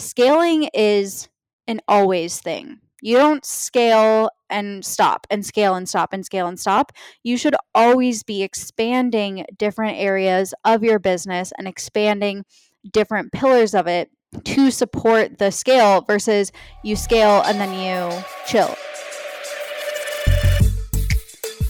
scaling is an always thing. You don't scale and stop and scale and stop and scale and stop. You should always be expanding different areas of your business and expanding different pillars of it to support the scale versus you scale and then you chill.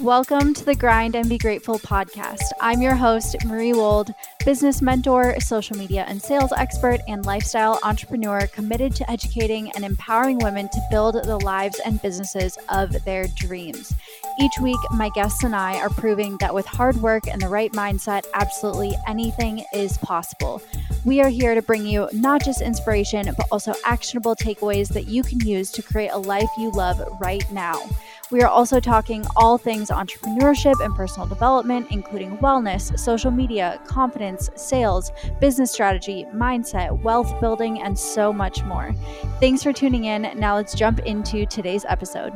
Welcome to the Grind and Be Grateful podcast. I'm your host, Marie Wold, business mentor, social media and sales expert, and lifestyle entrepreneur committed to educating and empowering women to build the lives and businesses of their dreams. Each week, my guests and I are proving that with hard work and the right mindset, absolutely anything is possible. We are here to bring you not just inspiration, but also actionable takeaways that you can use to create a life you love right now. We are also talking all things entrepreneurship and personal development, including wellness, social media, confidence, sales, business strategy, mindset, wealth building, and so much more. Thanks for tuning in. Now let's jump into today's episode.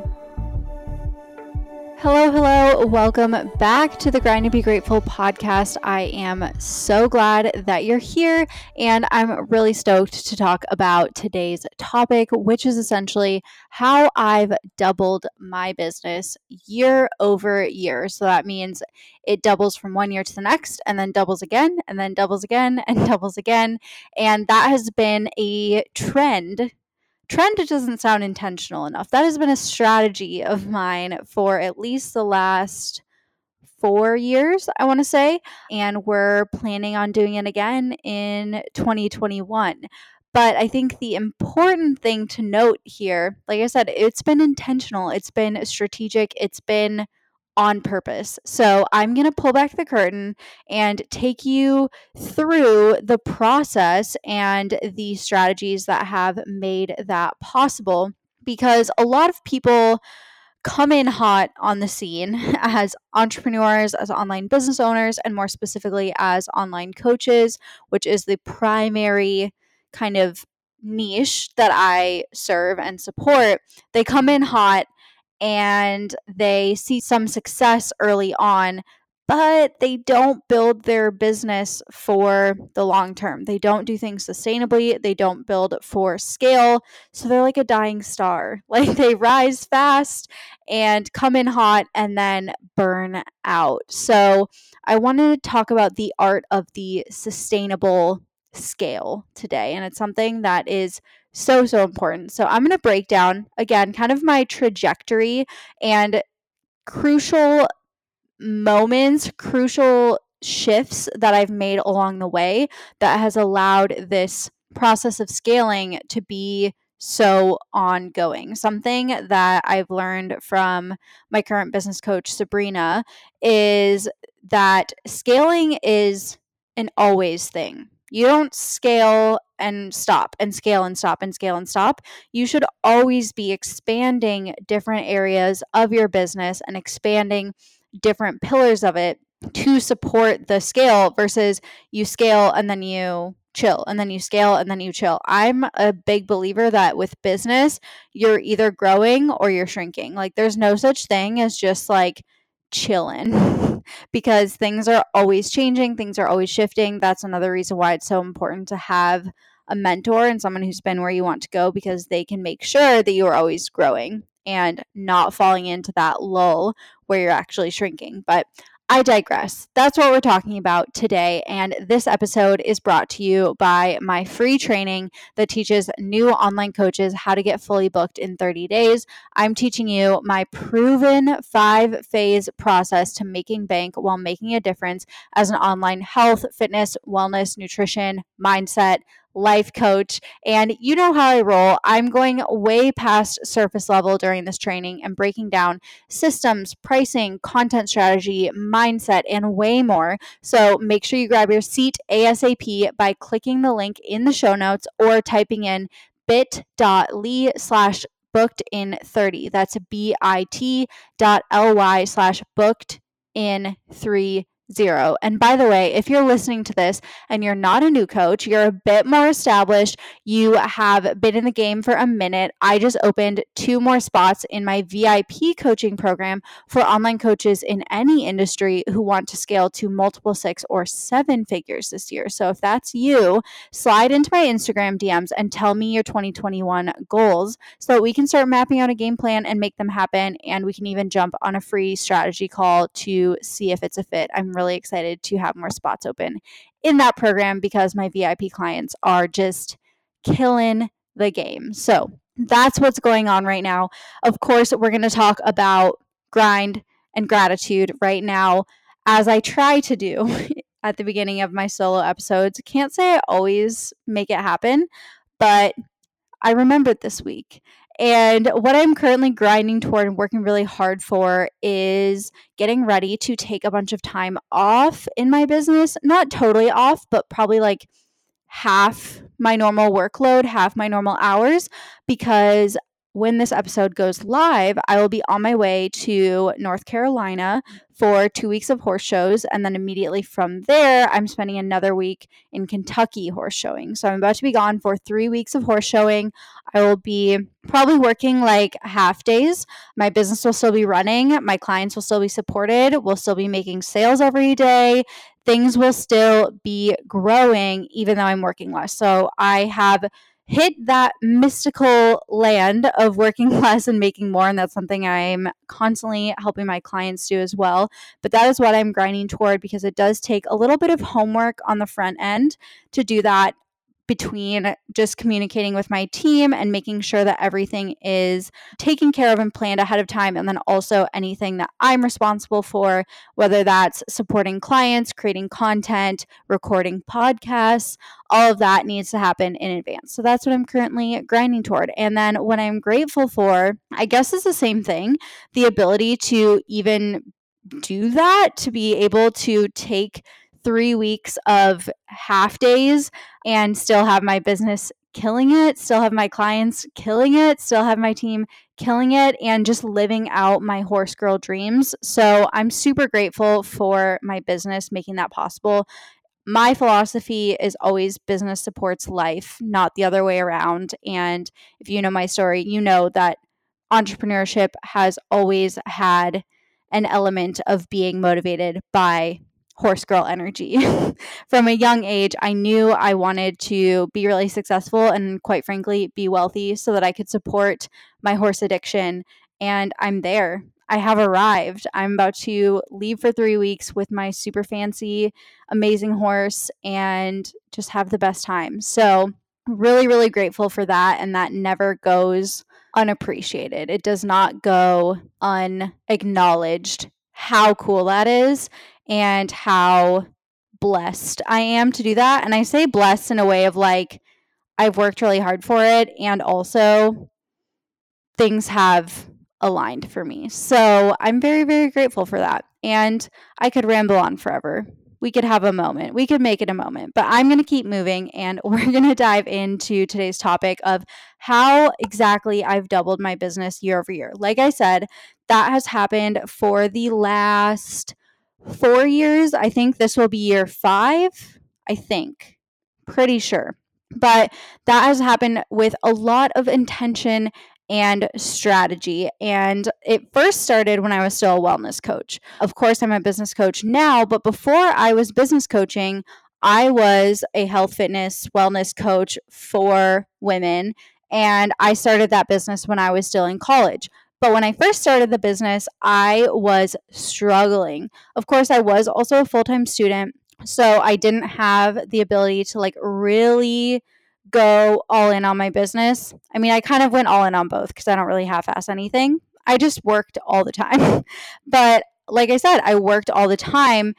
Hello, hello. Welcome back to the Grind and Be Grateful podcast. I am so glad that you're here, and I'm really stoked to talk about today's topic, which is essentially how I've doubled my business year over year. So that means it doubles from one year to the next, and then doubles again, and then doubles again, and doubles again. And that has been a trend trend doesn't sound intentional enough. That has been a strategy of mm-hmm. mine for at least the last four years, I want to say. And we're planning on doing it again in 2021. But I think the important thing to note here, like I said, it's been intentional, it's been strategic, it's been on purpose. So I'm going to pull back the curtain and take you through the process and the strategies that have made that possible because a lot of people come in hot on the scene as entrepreneurs, as online business owners, and more specifically as online coaches, which is the primary kind of niche that I serve and support. They come in hot and they see some success early on, but they don't build their business for the long term. They don't do things sustainably, they don't build for scale. So they're like a dying star. Like they rise fast and come in hot and then burn out. So I wanted to talk about the art of the sustainable scale today. And it's something that is so, so important. So I'm going to break down again kind of my trajectory and crucial moments, crucial shifts that I've made along the way that has allowed this process of scaling to be so ongoing. Something that I've learned from my current business coach, Sabrina, is that scaling is an always thing. You don't scale and stop and scale and stop and scale and stop. You should always be expanding different areas of your business and expanding different pillars of it to support the scale versus you scale and then you chill and then you scale and then you chill. I'm a big believer that with business, you're either growing or you're shrinking. Like there's no such thing as just like chilling because things are always changing, things are always shifting. That's another reason why it's so important to have a mentor and someone who's been where you want to go because they can make sure that you are always growing and not falling into that lull where you're actually shrinking. But I digress. That's what we're talking about today. And this episode is brought to you by my free training that teaches new online coaches how to get fully booked in 30 days. I'm teaching you my proven five phase process to making bank while making a difference as an online health, fitness, wellness, nutrition, mindset, life coach. And you know how I roll. I'm going way past surface level during this training and breaking down systems, pricing, content strategy, mindset, and way more. So make sure you grab your seat ASAP by clicking the link in the show notes or typing in bit.ly slash booked in 30. That's bit.ly slash booked in 30 zero. And by the way, if you're listening to this and you're not a new coach, you're a bit more established, you have been in the game for a minute, I just opened two more spots in my VIP coaching program for online coaches in any industry who want to scale to multiple six or seven figures this year. So if that's you, slide into my Instagram DMs and tell me your 2021 goals so that we can start mapping out a game plan and make them happen. And we can even jump on a free strategy call to see if it's a fit. I'm really excited to have more spots open in that program because my VIP clients are just killing the game. So that's what's going on right now. Of course, we're going to talk about grind and gratitude right now, as I try to do at the beginning of my solo episodes. Can't say I always make it happen, but I remembered this week. And what I'm currently grinding toward and working really hard for is getting ready to take a bunch of time off in my business. Not totally off, but probably like half my normal workload, half my normal hours, because when this episode goes live, I will be on my way to North Carolina for two weeks of horse shows. And then immediately from there, I'm spending another week in Kentucky horse showing. So I'm about to be gone for three weeks of horse showing. I will be probably working like half days. My business will still be running. My clients will still be supported. We'll still be making sales every day. Things will still be growing, even though I'm working less. So I have hit that mystical land of working less and making more. And that's something I'm constantly helping my clients do as well. But that is what I'm grinding toward because it does take a little bit of homework on the front end to do that between just communicating with my team and making sure that everything is taken care of and planned ahead of time. And then also anything that I'm responsible for, whether that's supporting clients, creating content, recording podcasts, all of that needs to happen in advance. So that's what I'm currently grinding toward. And then what I'm grateful for, I guess, is the same thing the ability to even do that, to be able to take three weeks of half days and still have my business killing it, still have my clients killing it, still have my team killing it, and just living out my horse girl dreams. So I'm super grateful for my business making that possible. My philosophy is always business supports life, not the other way around. And if you know my story, you know that entrepreneurship has always had an element of being motivated by horse girl energy. From a young age, I knew I wanted to be really successful and, quite frankly, be wealthy so that I could support my horse addiction. And I'm there. I have arrived. I'm about to leave for three weeks with my super fancy, amazing horse and just have the best time. So, really, really grateful for that. And that never goes unappreciated. It does not go unacknowledged how cool that is and how blessed I am to do that. And I say blessed in a way of like, I've worked really hard for it, and also things have aligned for me. So I'm very, very grateful for that. And I could ramble on forever. We could have a moment. We could make it a moment. But I'm going to keep moving and we're going to dive into today's topic of how exactly I've doubled my business year over year. Like I said, that has happened for the last four years. I think this will be year five. I think. Pretty sure. But that has happened with a lot of intention and strategy. And it first started when I was still a wellness coach. Of course, I'm a business coach now, but before I was business coaching, I was a health, fitness, wellness coach for women. And I started that business when I was still in college. But when I first started the business, I was struggling. Of course, I was also a full time student. So I didn't have the ability to like really go all in on my business. I mean, I kind of went all in on both because I don't really half ass anything. I just worked all the time. but like I said, I worked all the time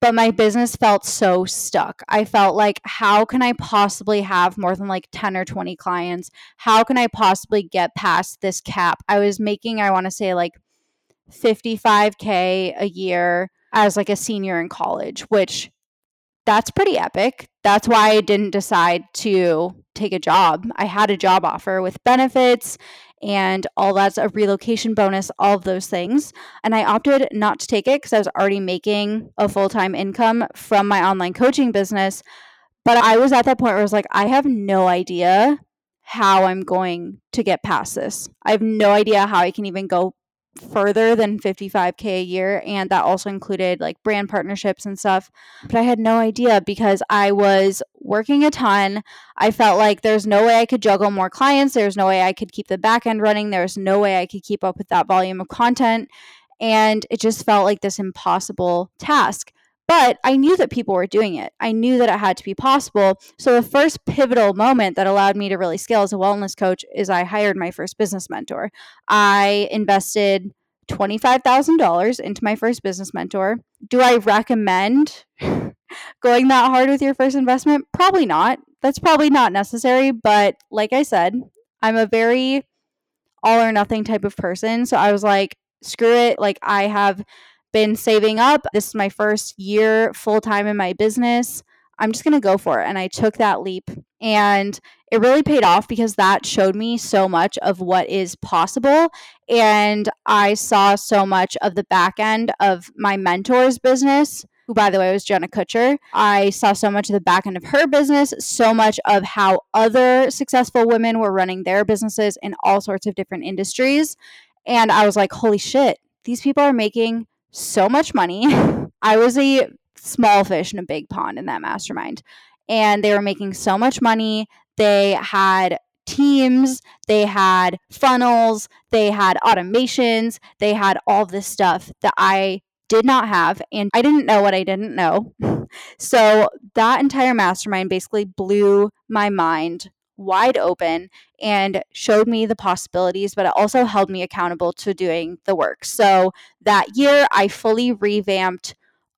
but my business felt so stuck. I felt like, how can I possibly have more than like 10 or 20 clients? How can I possibly get past this cap? I was making, I want to say, like 55K a year as like a senior in college, which that's pretty epic. That's why I didn't decide to take a job. I had a job offer with benefits and all that's a relocation bonus, all of those things. And I opted not to take it because I was already making a full time income from my online coaching business. But I was at that point where I was like, I have no idea how I'm going to get past this. I have no idea how I can even go further than 55k a year and that also included like brand partnerships and stuff. But i had no idea because i was working a ton. I felt like there's no way i could juggle more clients. There's no way i could keep the back end running. There's no way i could keep up with that volume of content. And it just felt like this impossible task but I knew that people were doing it. I knew that it had to be possible. So the first pivotal moment that allowed me to really scale as a wellness coach is I hired my first business mentor. I invested $25,000 into my first business mentor. Do I recommend going that hard with your first investment? Probably not. That's probably not necessary. But like I said, I'm a very all or nothing type of person. So I was like, screw it. Like, I have been saving up. This is my first year full time in my business. I'm just going to go for it. And I took that leap and it really paid off because that showed me so much of what is possible. And I saw so much of the back end of my mentor's business, who, by the way, was Jenna Kutcher. I saw so much of the back end of her business, so much of how other successful women were running their businesses in all sorts of different industries. And I was like, holy shit, these people are making so much money. I was a small fish in a big pond in that mastermind. And they were making so much money. They had teams, they had funnels, they had automations, they had all this stuff that I did not have. And I didn't know what I didn't know. so that entire mastermind basically blew my mind wide open and showed me the possibilities, but it also held me accountable to doing the work. So that year, I fully revamped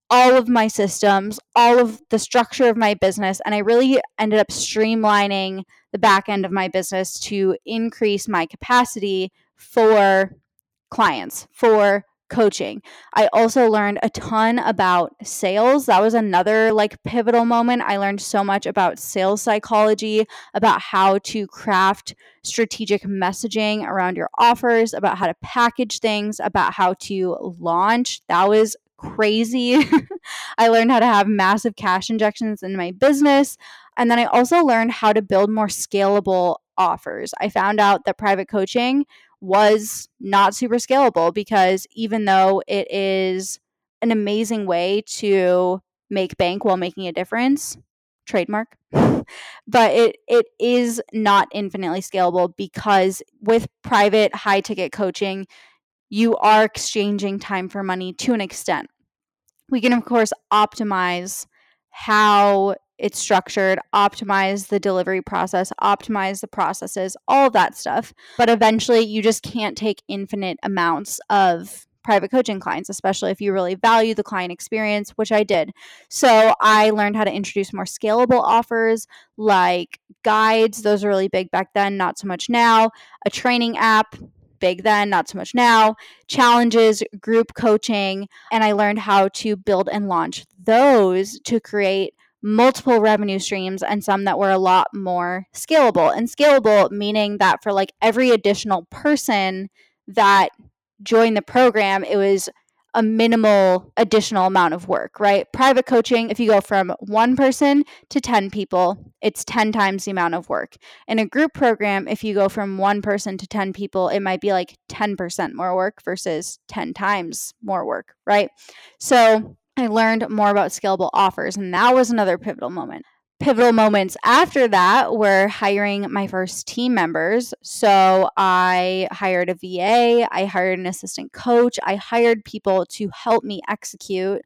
all of my systems, all of the structure of my business, and I really ended up streamlining the back end of my business to increase my capacity for clients, for coaching. I also learned a ton about sales. That was another like pivotal moment. I learned so much about sales psychology, about how to craft strategic messaging around your offers, about how to package things, about how to launch. That was crazy. I learned how to have massive cash injections in my business. And then I also learned how to build more scalable offers. I found out that private coaching was not super scalable because even though it is an amazing way to make bank while making a difference, trademark, but it it is not infinitely scalable because with private high ticket coaching, you are exchanging time for money to an extent. We can of course optimize how it's structured, optimize the delivery process, optimize the processes, all that stuff. But eventually, you just can't take infinite amounts of private coaching clients, especially if you really value the client experience, which I did. So I learned how to introduce more scalable offers like guides. Those are really big back then, not so much now. A training app, big then, not so much now. Challenges, group coaching, and I learned how to build and launch those to create multiple revenue streams and some that were a lot more scalable. And scalable meaning that for like every additional person that joined the program, it was a minimal additional amount of work, right? Private coaching, if you go from one person to 10 people, it's 10 times the amount of work. In a group program, if you go from one person to 10 people, it might be like 10% more work versus 10 times more work, right? So I learned more about scalable offers, and that was another pivotal moment. Pivotal moments after that were hiring my first team members. So I hired a VA, I hired an assistant coach, I hired people to help me execute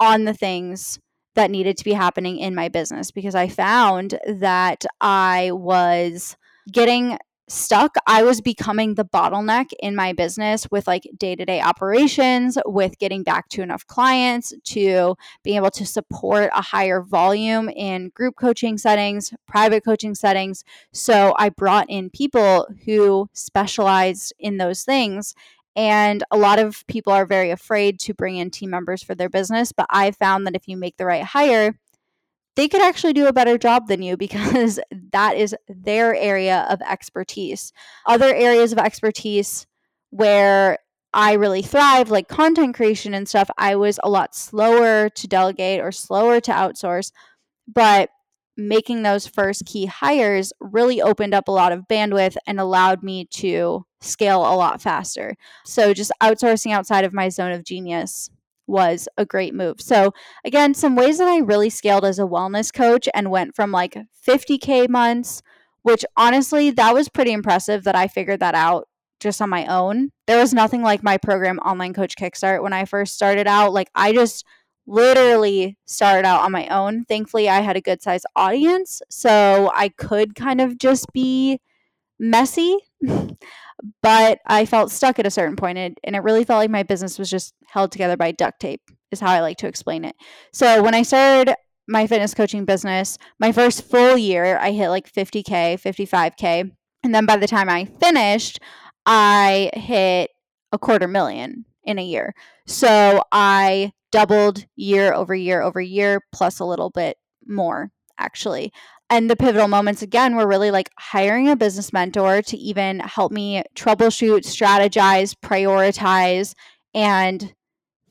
on the things that needed to be happening in my business because I found that I was getting stuck, I was becoming the bottleneck in my business with like day to day operations, with getting back to enough clients, to being able to support a higher volume in group coaching settings, private coaching settings. So I brought in people who specialized in those things. And a lot of people are very afraid to bring in team members for their business. But I found that if you make the right hire, they could actually do a better job than you because that is their area of expertise. Other areas of expertise where I really thrive, like content creation and stuff, I was a lot slower to delegate or slower to outsource. But making those first key hires really opened up a lot of bandwidth and allowed me to scale a lot faster. So just outsourcing outside of my zone of genius was a great move. So, again, some ways that I really scaled as a wellness coach and went from like 50K months, which honestly, that was pretty impressive that I figured that out just on my own. There was nothing like my program, Online Coach Kickstart, when I first started out. Like, I just literally started out on my own. Thankfully, I had a good sized audience, so I could kind of just be messy. But I felt stuck at a certain point, and, and it really felt like my business was just held together by duct tape, is how I like to explain it. So when I started my fitness coaching business, my first full year, I hit like 50K, 55K. And then by the time I finished, I hit a quarter million in a year. So I doubled year over year over year, plus a little bit more, actually and the pivotal moments again were really like hiring a business mentor to even help me troubleshoot, strategize, prioritize, and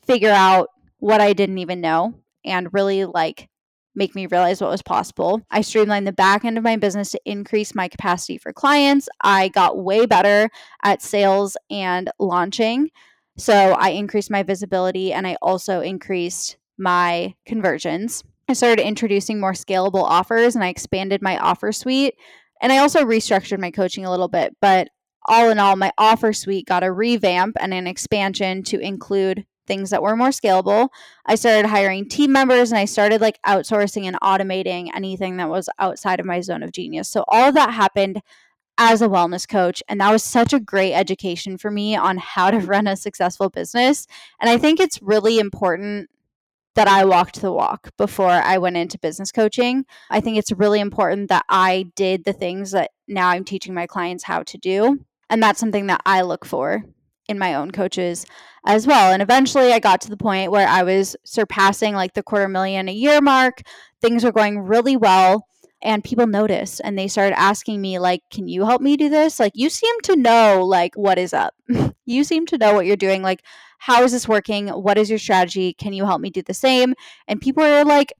figure out what I didn't even know and really like make me realize what was possible. I streamlined the back end of my business to increase my capacity for clients. I got way better at sales and launching. So I increased my visibility and I also increased my conversions. I started introducing more scalable offers and I expanded my offer suite. And I also restructured my coaching a little bit. But all in all, my offer suite got a revamp and an expansion to include things that were more scalable. I started hiring team members and I started like outsourcing and automating anything that was outside of my zone of genius. So all of that happened as a wellness coach. And that was such a great education for me on how to run a successful business. And I think it's really important that I walked the walk before I went into business coaching. I think it's really important that I did the things that now I'm teaching my clients how to do. And that's something that I look for in my own coaches as well. And eventually I got to the point where I was surpassing like the quarter million a year mark. Things were going really well and people noticed and they started asking me like can you help me do this like you seem to know like what is up you seem to know what you're doing like how is this working? What is your strategy? Can you help me do the same? And people are like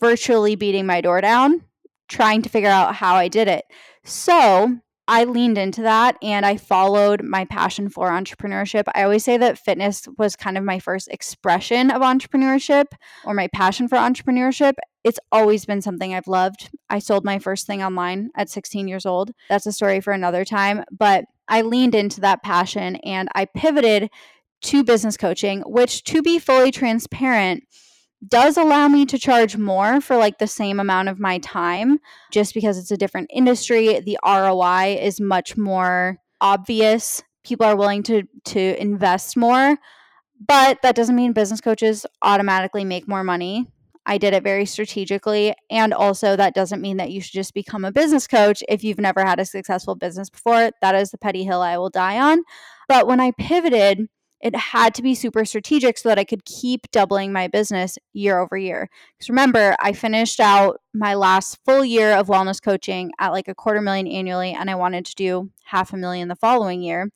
virtually beating my door down, trying to figure out how I did it. So I leaned into that and I followed my passion for entrepreneurship. I always say that fitness was kind of my first expression of entrepreneurship or my passion for entrepreneurship. It's always been something I've loved. I sold my first thing online at 16 years old. That's a story for another time. But I leaned into that passion and I pivoted to business coaching, which to be fully transparent, does allow me to charge more for like the same amount of my time just because it's a different industry. The ROI is much more obvious. People are willing to to invest more, but that doesn't mean business coaches automatically make more money. I did it very strategically. And also, that doesn't mean that you should just become a business coach if you've never had a successful business before. That is the petty hill I will die on. But when I pivoted, it had to be super strategic so that I could keep doubling my business year over year. Because remember, I finished out my last full year of wellness coaching at like a quarter million annually, and I wanted to do half a million the following year.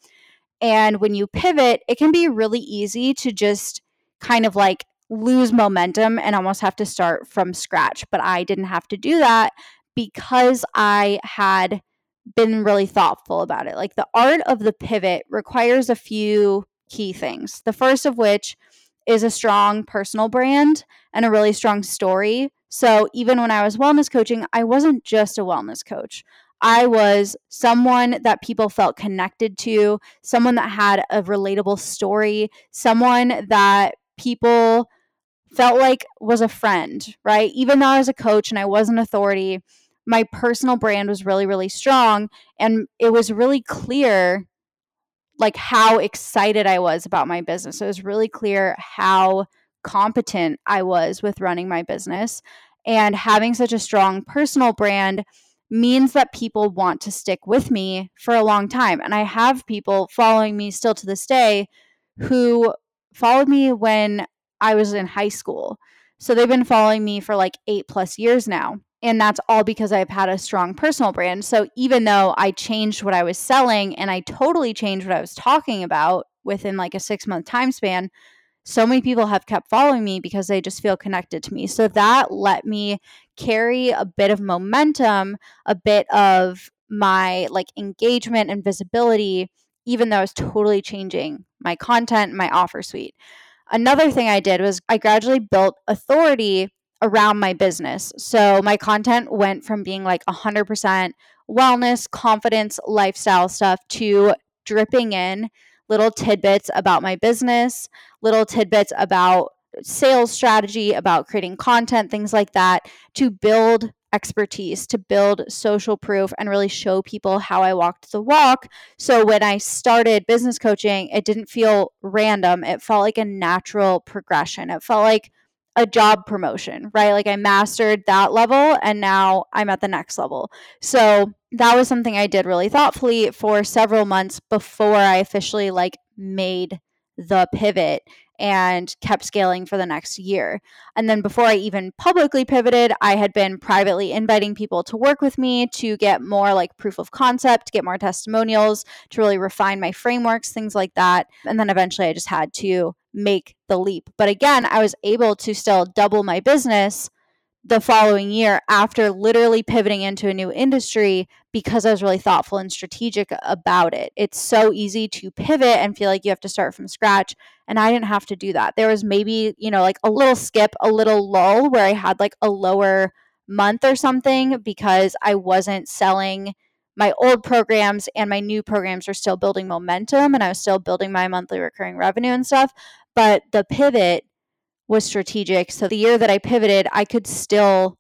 And when you pivot, it can be really easy to just kind of like lose momentum and almost have to start from scratch. But I didn't have to do that because I had been really thoughtful about it. Like the art of the pivot requires a few key things. The first of which is a strong personal brand and a really strong story. So even when I was wellness coaching, I wasn't just a wellness coach. I was someone that people felt connected to, someone that had a relatable story, someone that people felt like was a friend, right? Even though I was a coach and I was an authority, my personal brand was really, really strong. And it was really clear like how excited I was about my business. it was really clear how competent I was with running my business. And having such a strong personal brand means that people want to stick with me for a long time. And I have people following me still to this day who followed me when I was in high school. So they've been following me for like eight plus years now. And that's all because I've had a strong personal brand. So even though I changed what I was selling and I totally changed what I was talking about within like a six month time span, so many people have kept following me because they just feel connected to me. So that let me carry a bit of momentum, a bit of my like engagement and visibility, even though I was totally changing my content, my offer suite. Another thing I did was I gradually built authority around my business. So my content went from being like 100% wellness, confidence, lifestyle stuff to dripping in little tidbits about my business, little tidbits about sales strategy, about creating content, things like that to build expertise, to build social proof and really show people how I walked the walk. So when I started business coaching, it didn't feel random. It felt like a natural progression. It felt like a job promotion, right? Like I mastered that level and now I'm at the next level. So that was something I did really thoughtfully for several months before I officially like made the pivot and kept scaling for the next year. And then before I even publicly pivoted, I had been privately inviting people to work with me to get more like proof of concept, get more testimonials, to really refine my frameworks, things like that. And then eventually I just had to make the leap. But again, I was able to still double my business the following year after literally pivoting into a new industry because I was really thoughtful and strategic about it. It's so easy to pivot and feel like you have to start from scratch. And I didn't have to do that. There was maybe, you know, like a little skip, a little lull where I had like a lower month or something because I wasn't selling my old programs and my new programs were still building momentum and I was still building my monthly recurring revenue and stuff. But the pivot was strategic. So the year that I pivoted, I could still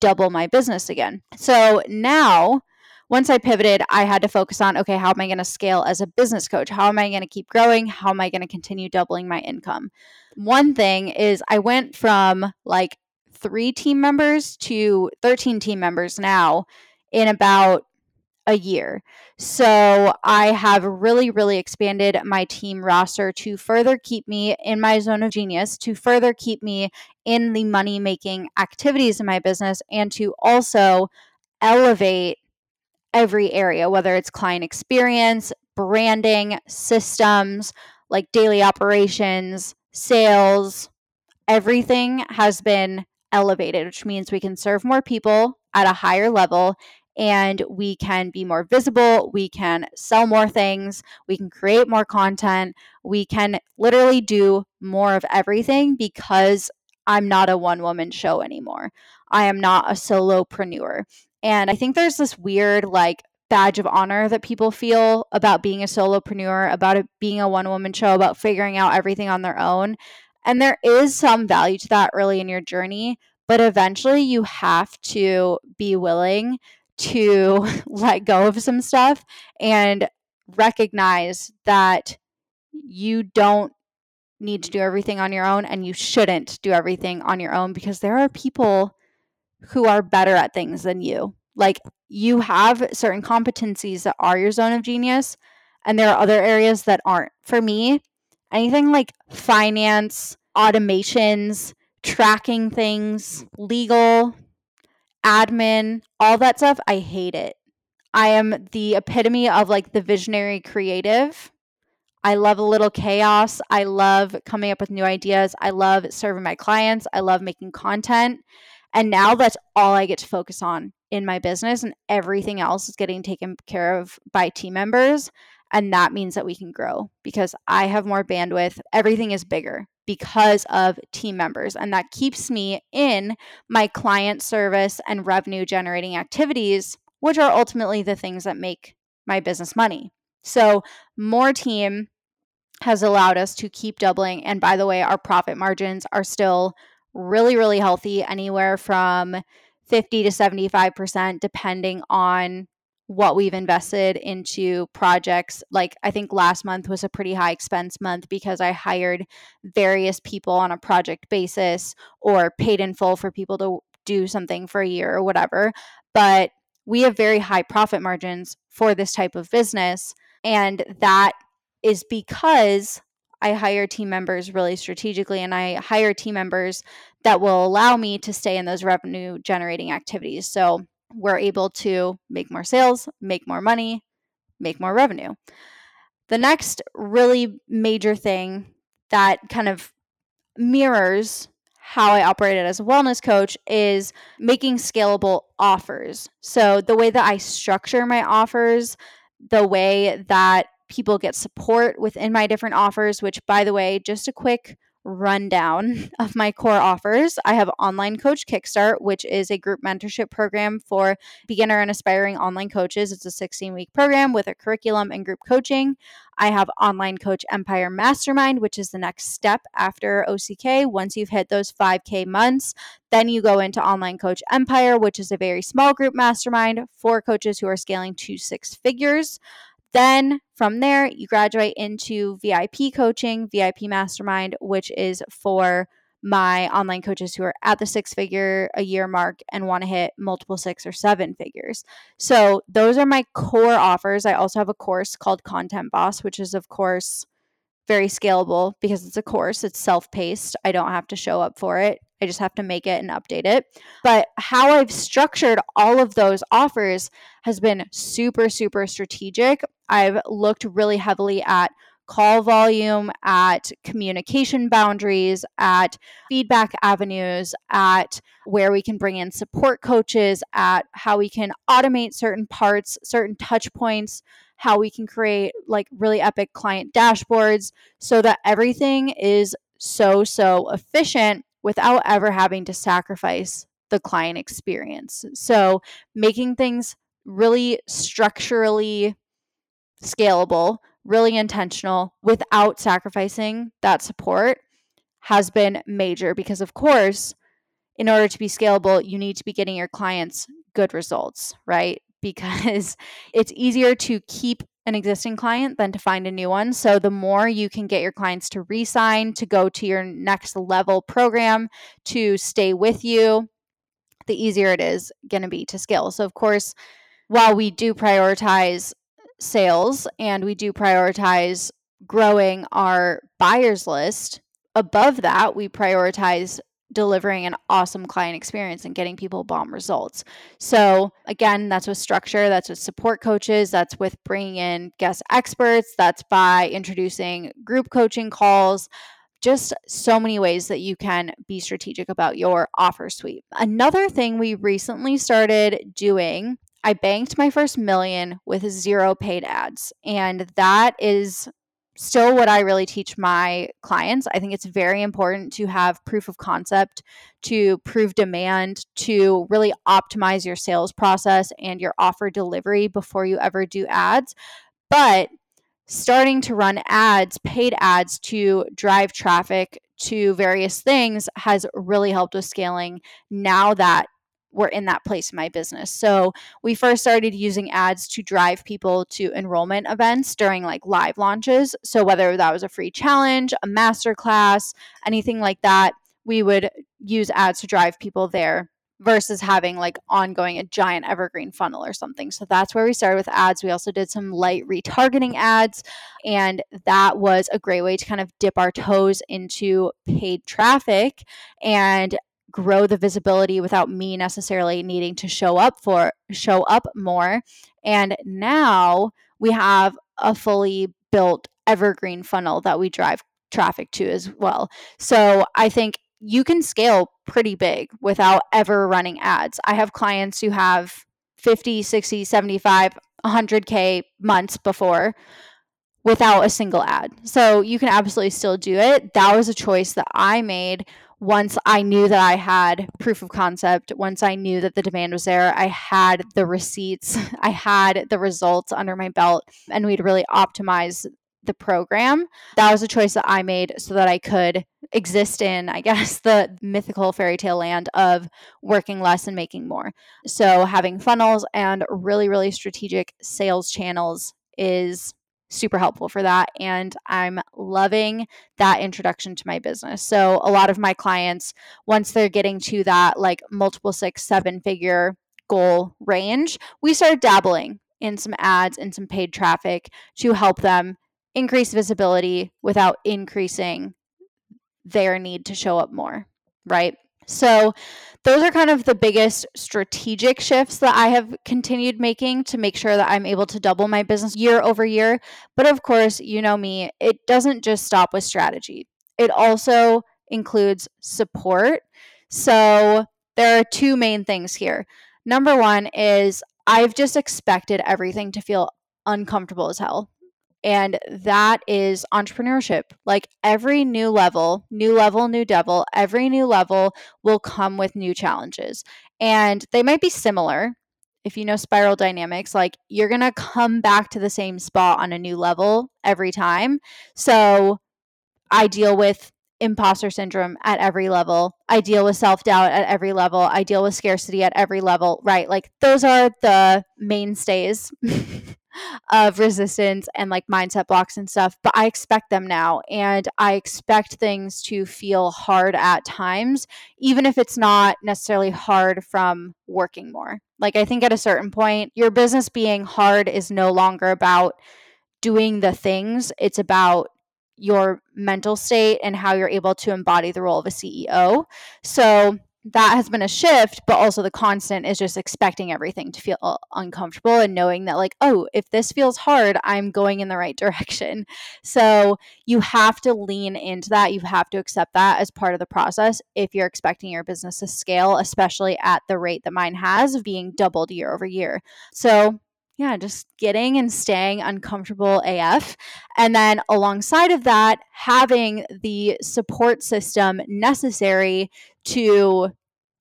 double my business again. So now, once I pivoted, I had to focus on okay, how am I going to scale as a business coach? How am I going to keep growing? How am I going to continue doubling my income? One thing is, I went from like three team members to 13 team members now in about a year. So I have really, really expanded my team roster to further keep me in my zone of genius, to further keep me in the money making activities in my business, and to also elevate every area, whether it's client experience, branding, systems, like daily operations, sales, everything has been elevated, which means we can serve more people at a higher level and we can be more visible, we can sell more things, we can create more content, we can literally do more of everything because I'm not a one woman show anymore. I am not a solopreneur. And I think there's this weird like badge of honor that people feel about being a solopreneur, about it being a one woman show, about figuring out everything on their own. And there is some value to that early in your journey, but eventually you have to be willing to let go of some stuff and recognize that you don't need to do everything on your own and you shouldn't do everything on your own because there are people who are better at things than you. Like you have certain competencies that are your zone of genius and there are other areas that aren't. For me, anything like finance, automations, tracking things, legal, admin, all that stuff, I hate it. I am the epitome of like the visionary creative. I love a little chaos. I love coming up with new ideas. I love serving my clients. I love making content. And now that's all I get to focus on in my business, and everything else is getting taken care of by team members. And that means that we can grow because I have more bandwidth. Everything is bigger because of team members. And that keeps me in my client service and revenue generating activities, which are ultimately the things that make my business money. So, more team has allowed us to keep doubling. And by the way, our profit margins are still really, really healthy, anywhere from 50 to 75%, depending on what we've invested into projects. Like, I think last month was a pretty high expense month because I hired various people on a project basis or paid in full for people to do something for a year or whatever. But we have very high profit margins for this type of business. And that is because I hire team members really strategically and I hire team members that will allow me to stay in those revenue generating activities. So we're able to make more sales, make more money, make more revenue. The next really major thing that kind of mirrors how I operated as a wellness coach is making scalable offers. So, the way that I structure my offers, the way that people get support within my different offers, which, by the way, just a quick rundown of my core offers. I have Online Coach Kickstart, which is a group mentorship program for beginner and aspiring online coaches. It's a 16 week program with a curriculum and group coaching. I have Online Coach Empire Mastermind, which is the next step after OCK. Once you've hit those 5K months, then you go into Online Coach Empire, which is a very small group mastermind for coaches who are scaling to six figures. Then from there, you graduate into VIP coaching, VIP mastermind, which is for my online coaches who are at the six figure a year mark and want to hit multiple six or seven figures. So, those are my core offers. I also have a course called Content Boss, which is, of course, very scalable because it's a course, it's self paced. I don't have to show up for it. I just have to make it and update it. But how I've structured all of those offers has been super, super strategic. I've looked really heavily at call volume, at communication boundaries, at feedback avenues, at where we can bring in support coaches, at how we can automate certain parts, certain touch points, how we can create like really epic client dashboards so that everything is so, so efficient without ever having to sacrifice the client experience. So, making things really structurally scalable, really intentional without sacrificing that support has been major because, of course, in order to be scalable, you need to be getting your clients good results, right? Because it's easier to keep an existing client than to find a new one. So the more you can get your clients to re-sign, to go to your next level program, to stay with you, the easier it is going to be to scale. So of course, while we do prioritize sales and we do prioritize growing our buyers list, above that, we prioritize delivering an awesome client experience and getting people bomb results. So, again, that's with structure, that's with support coaches, that's with bringing in guest experts, that's by introducing group coaching calls. Just so many ways that you can be strategic about your offer suite. Another thing we recently started doing I banked my first million with zero paid ads. And that is still what I really teach my clients. I think it's very important to have proof of concept, to prove demand, to really optimize your sales process and your offer delivery before you ever do ads. But starting to run ads, paid ads to drive traffic to various things has really helped with scaling now that were in that place in my business. So we first started using ads to drive people to enrollment events during like live launches. So whether that was a free challenge, a master class, anything like that, we would use ads to drive people there versus having like ongoing a giant evergreen funnel or something. So that's where we started with ads. We also did some light retargeting ads and that was a great way to kind of dip our toes into paid traffic and grow the visibility without me necessarily needing to show up for show up more. And now we have a fully built evergreen funnel that we drive traffic to as well. So i think you can scale pretty big without ever running ads. I have clients who have 50 60 75 100k months before without a single ad. So you can absolutely still do it. That was a choice that i made once I knew that I had proof of concept, once I knew that the demand was there, I had the receipts, I had the results under my belt, and we'd really optimize the program. That was a choice that I made so that I could exist in, I guess, the mythical fairy tale land of working less and making more. So, having funnels and really, really strategic sales channels is super helpful for that. And I'm loving that introduction to my business. So, a lot of my clients, once they're getting to that like multiple six, seven figure goal range, we start dabbling in some ads and some paid traffic to help them increase visibility without increasing their need to show up more, right? So, those are kind of the biggest strategic shifts that I have continued making to make sure that I'm able to double my business year over year. But of course, you know me, it doesn't just stop with strategy, it also includes support. So, there are two main things here. Number one is I've just expected everything to feel uncomfortable as hell. And that is entrepreneurship. Like every new level, new level, new devil, every new level will come with new challenges. And they might be similar. If you know spiral dynamics, like you're going to come back to the same spot on a new level every time. So I deal with imposter syndrome at every level. I deal with self doubt at every level. I deal with scarcity at every level, right? Like those are the mainstays of resistance and like mindset blocks and stuff, but I expect them now. And I expect things to feel hard at times, even if it's not necessarily hard from working more. Like I think at a certain point, your business being hard is no longer about doing the things, it's about your mental state and how you're able to embody the role of a CEO. So that has been a shift, but also the constant is just expecting everything to feel uncomfortable and knowing that, like, oh, if this feels hard, I'm going in the right direction. So you have to lean into that. You have to accept that as part of the process if you're expecting your business to scale, especially at the rate that mine has being doubled year over year. So yeah, just getting and staying uncomfortable AF. And then alongside of that, having the support system necessary to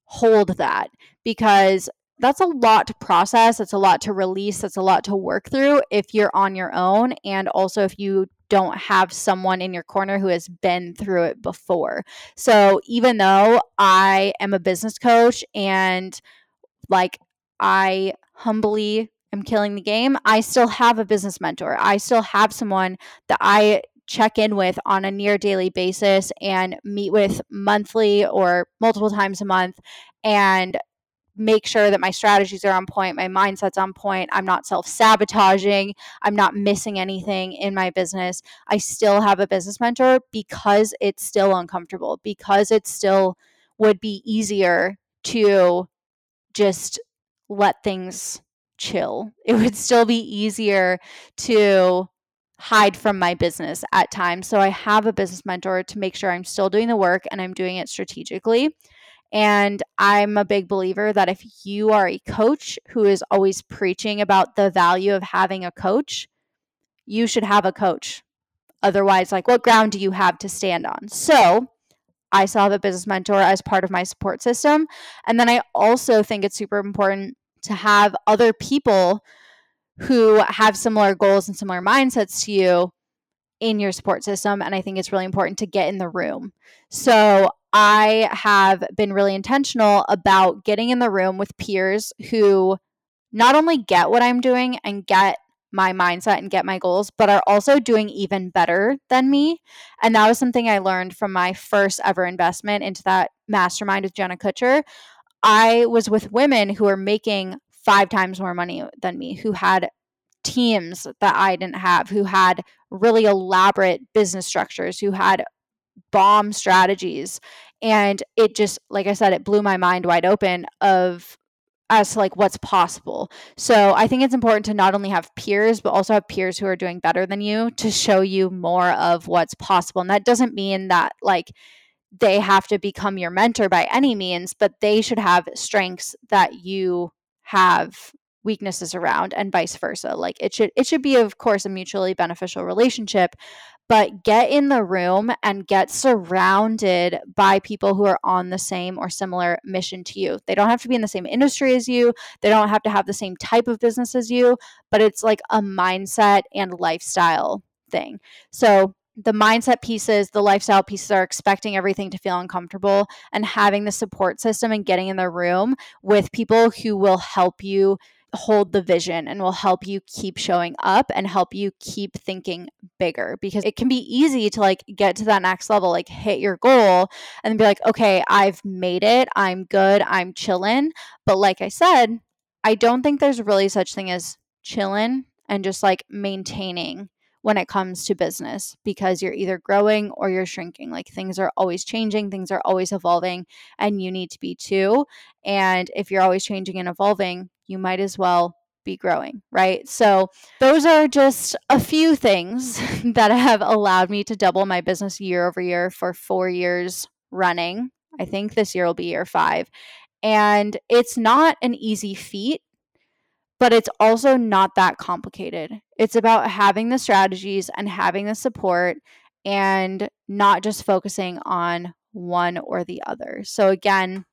hold that because that's a lot to process. That's a lot to release. That's a lot to work through if you're on your own. And also if you don't have someone in your corner who has been through it before. So even though I am a business coach and like I humbly am killing the game, I still have a business mentor. I still have someone that I check in with on a near daily basis and meet with monthly or multiple times a month and make sure that my strategies are on point, my mindset's on point, I'm not self sabotaging, I'm not missing anything in my business. I still have a business mentor because it's still uncomfortable, because it still would be easier to just let things chill. It would still be easier to hide from my business at times. So I have a business mentor to make sure I'm still doing the work and I'm doing it strategically. And I'm a big believer that if you are a coach who is always preaching about the value of having a coach, you should have a coach. Otherwise, like, what ground do you have to stand on? So, I still have a business mentor as part of my support system. And then I also think it's super important to have other people who have similar goals and similar mindsets to you in your support system. And I think it's really important to get in the room. So I have been really intentional about getting in the room with peers who not only get what I'm doing and get my mindset and get my goals, but are also doing even better than me. And that was something I learned from my first ever investment into that mastermind with Jenna Kutcher. I was with women who are making five times more money than me, who had teams that I didn't have, who had really elaborate business structures, who had bomb strategies. And it just, like I said, it blew my mind wide open of as to like what's possible. So I think it's important to not only have peers, but also have peers who are doing better than you to show you more of what's possible. And that doesn't mean that like they have to become your mentor by any means, but they should have strengths that you have weaknesses around and vice versa. Like it should it should be of course a mutually beneficial relationship, but get in the room and get surrounded by people who are on the same or similar mission to you. They don't have to be in the same industry as you, they don't have to have the same type of business as you, but it's like a mindset and lifestyle thing. So the mindset pieces, the lifestyle pieces are expecting everything to feel uncomfortable and having the support system and getting in the room with people who will help you hold the vision and will help you keep showing up and help you keep thinking bigger. Because it can be easy to like get to that next level like hit your goal and be like okay I've made it. I'm good. I'm chilling but like I said I don't think there's really such thing as chilling and just like maintaining when it comes to business because you're either growing or you're shrinking. Like things are always changing, things are always evolving, and you need to be too. And if you're always changing and evolving, you might as well be growing, right? So, those are just a few things that have allowed me to double my business year over year for four years running. I think this year will be year five. And it's not an easy feat but it's also not that complicated. It's about having the strategies and having the support and not just focusing on one or the other. So, again,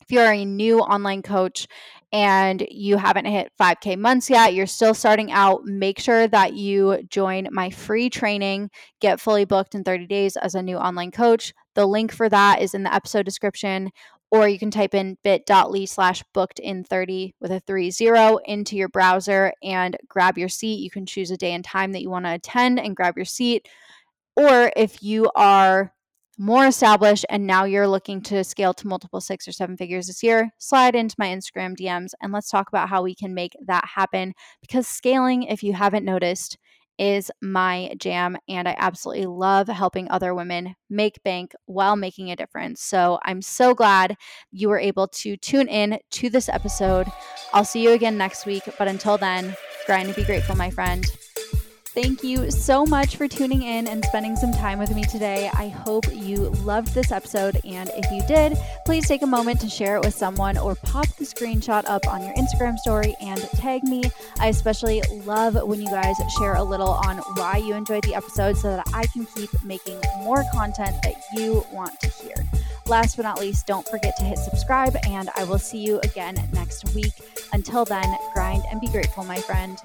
if you're a new online coach and you haven't hit 5K months yet, you're still starting out, make sure that you join my free training, Get Fully Booked in 30 Days as a new online coach. The link for that is in the episode description or you can type in bit.ly slash booked in 30 with a 30 into your browser and grab your seat. You can choose a day and time that you want to attend and grab your seat. Or if you are more established and now you're looking to scale to multiple six or seven figures this year, slide into my Instagram DMs and let's talk about how we can make that happen. Because scaling, if you haven't noticed, is my jam. And I absolutely love helping other women make bank while making a difference. So I'm so glad you were able to tune in to this episode. I'll see you again next week. But until then, grind and be grateful, my friend. Thank you so much for tuning in and spending some time with me today. I hope you loved this episode. And if you did, please take a moment to share it with someone or pop the screenshot up on your Instagram story and tag me. I especially love when you guys share a little on why you enjoyed the episode so that I can keep making more content that you want to hear. Last but not least, don't forget to hit subscribe, and I will see you again next week. Until then, grind and be grateful, my friend.